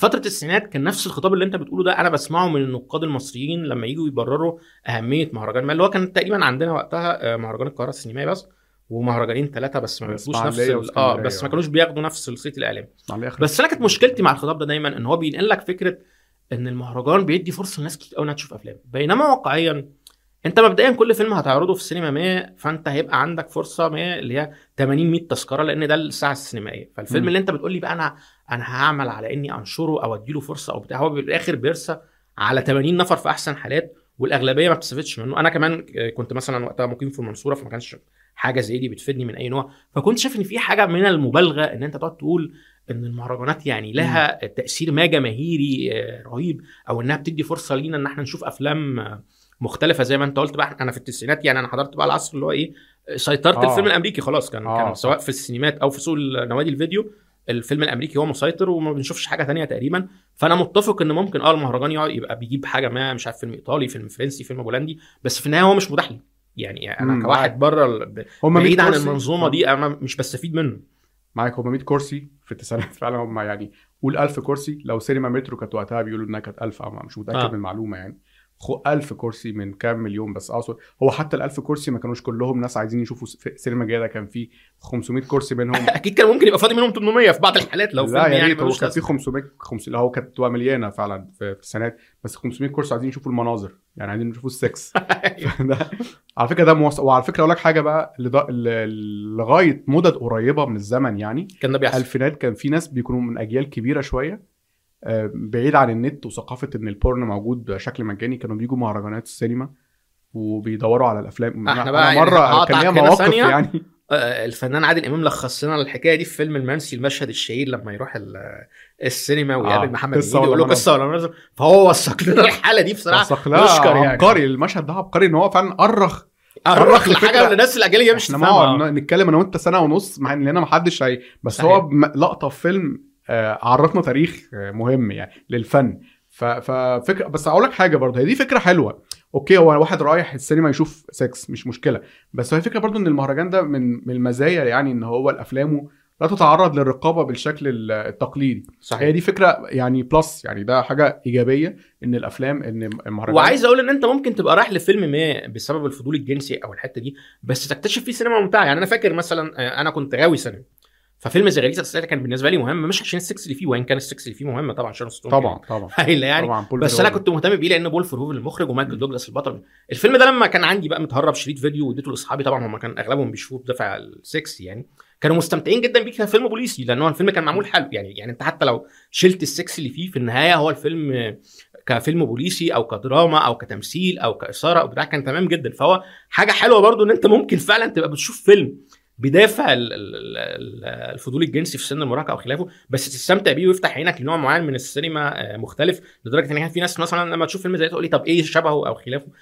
فترة التسعينات كان نفس الخطاب اللي انت بتقوله ده أنا بسمعه من النقاد المصريين لما يجوا يبرروا أهمية مهرجان ما اللي هو كان تقريبا عندنا وقتها آه، مهرجان القاهرة السينمائي بس ومهرجانين ثلاثة بس ما بياخدوش نفس ال- آه. بس ما كانوش بياخدوا نفس صيت الإعلام. إسماعيلية آخر بس أنا كانت مشكلتي مع الخطاب ده دايما إن هو بينقل لك فكرة إن المهرجان بيدي فرصة لناس كتير قوي إنها تشوف أفلام. بينما واقعيا انت مبدئيا كل فيلم هتعرضه في السينما ما فانت هيبقى عندك فرصة ما اللي هي 80 100 تذكرة لأن ده الساعة السينمائية. فالفيلم مم. اللي انت بتقول لي بقى أنا أنا هعمل على إني أنشره أو أديله فرصة أو بتاع هو بالآخر بيرسى على 80 نفر في أحسن حالات والأغلبية ما بتستفدش منه. أنا كمان كنت مثلا وقتها مقيم في المنصورة فما كانش حاجة زي دي بتفيدني من أي نوع. فكنت شايف إن في حاجة من المبالغة إن أنت تقعد تقول إن المهرجانات يعني لها تأثير ما جماهيري آه، رهيب أو إنها بتدي فرصة لينا إن إحنا نشوف أفلام آه، مختلفة زي ما انت قلت بقى. أنا في التسعينات يعني أنا حضرت بقى العصر اللي هو إيه سيطره آه. الفيلم الأمريكي خلاص كان آه. كان سواء في السينمات أو في سوق نوادي الفيديو الفيلم الأمريكي هو مسيطر وما بنشوفش حاجة تانية تقريبا. فأنا متفق إن ممكن آه المهرجان يقعد يبقى بيجيب حاجة ما مش عارف فيلم إيطالي فيلم فرنسي فيلم بولندي. بس في النهاية هو مش متاح لي. يعني أنا مم، كواحد بره ال- هم 100 بعيد عن. المنظومة دي أنا مش بستفيد منه. معاك. هم 100 كرسي في التسعينات؟ فعلا هم يعني قول 1000 كرسي لو سينما مترو كانت وقتها بيقولوا إنها كانت 1000 أو مش متأكد آه. من المعلومة يعني. 1000 كرسي من كام مليون بس. أقصد هو حتى ال 1000 كرسي ما كانوش كلهم ناس عايزين يشوفوا سينما جاده كان في 500 كرسي منهم. أكيد كان ممكن يبقى فاضي منهم 800 في بعض الحالات لو لا يعني هو كان في لازمة. 500 500 هو كانت تبقى مليانة فعلا في, السنوات بس 500 كرسي عايزين يشوفوا المناظر يعني عايزين يشوفوا السكس. ده على فكرة ده موصل وعلى فكرة أقول لك حاجة بقى لض- ل- لغاية مدد قريبة من الزمن يعني كان ده بيحصل. ألفينات كان في ناس بيكونوا من أجيال كبيرة شوية بعيد عن النت وثقافة إن ال porn موجود بشكل مجاني كانوا بيجوا مهرجانات السينما وبيدوروا على الأفلام. إحنا أنا بقى يعني مره كان ليا مواقف. يعني. آه، الفنان عادل إمام لخص لنا الحكاية دي في فيلم المنسي المشهد الشهير لما يروح ال- السينما ويقابل آه، محمد هنيدي ويقول له قصة ولا منظر؟ فهو وثق لنا الحالة دي بصراحة. وثق لها. يعني. عبقري. المشهد ده عبقري إن هو فعلا أرخ. أرخ لحاجة للناس الأجيال اللي مش تفهمها. نتكلم أنا وأنت سنة ونص مع ان لنا ما حدش هي بس صحيح. هو لقطة في فيلم عرفنا تاريخ آه، مهم يعني للفن. ففكره بس أقول لك حاجة برضه هي دي فكرة حلوة. okay هو واحد رايح السينما يشوف سكس مش مشكلة. بس هي فكرة برضه إن المهرجان ده من من المزايا يعني إن هو الافلامه لا تتعرض للرقابة بالشكل ال- التقليدي. صحيح. هي دي فكرة يعني plus يعني ده حاجة إيجابية إن الأفلام إن المهرجان وعايز أقول إن أنت ممكن تبقى رايح لفيلم ما بسبب الفضول الجنسي أو الحتة دي بس تكتشف فيه سينما ممتعة. يعني أنا فاكر مثلا آه، أنا كنت غاوي سينما. ففيلم زي غريزة أساسية كان بالنسبة لي مهم مش عشان السكس اللي فيه وإن كان السكس اللي فيه مهم طبعا عشان ستون طبعا طبعا. يعني. طبعا بول بس أنا. كنت مهتم بيه لأن بول فورهوفن المخرج ومايكل دوجلاس البطل. الفيلم ده لما كان عندي بقى متهرب شريط فيديو واديته لأصحابي طبعا هم كان أغلبهم بيشوفوه بدافع السكس يعني. كانوا مستمتعين جدا بيه كفيلم بوليسي لأن هو الفيلم كان معمول حلو يعني. يعني أنت حتى لو شلت السكس اللي فيه في النهاية هو الفيلم كفيلم بوليسي أو كدراما أو كتمثيل أو كإثارة أو بتاع كان تمام جدا. فهو حاجة حلوة برضو إن أنت ممكن فعلا تبقى بتشوف فيلم ال- الفضول الجنسي في سن المراهقة أو خلافه بس تستمتع بيه ويفتح عينك لنوع معين من السينما آه، مختلف. لدرجة إن في ناس مثلا لما تشوف فيلم زي تقول لي طب إيه شبهه أو خلافه؟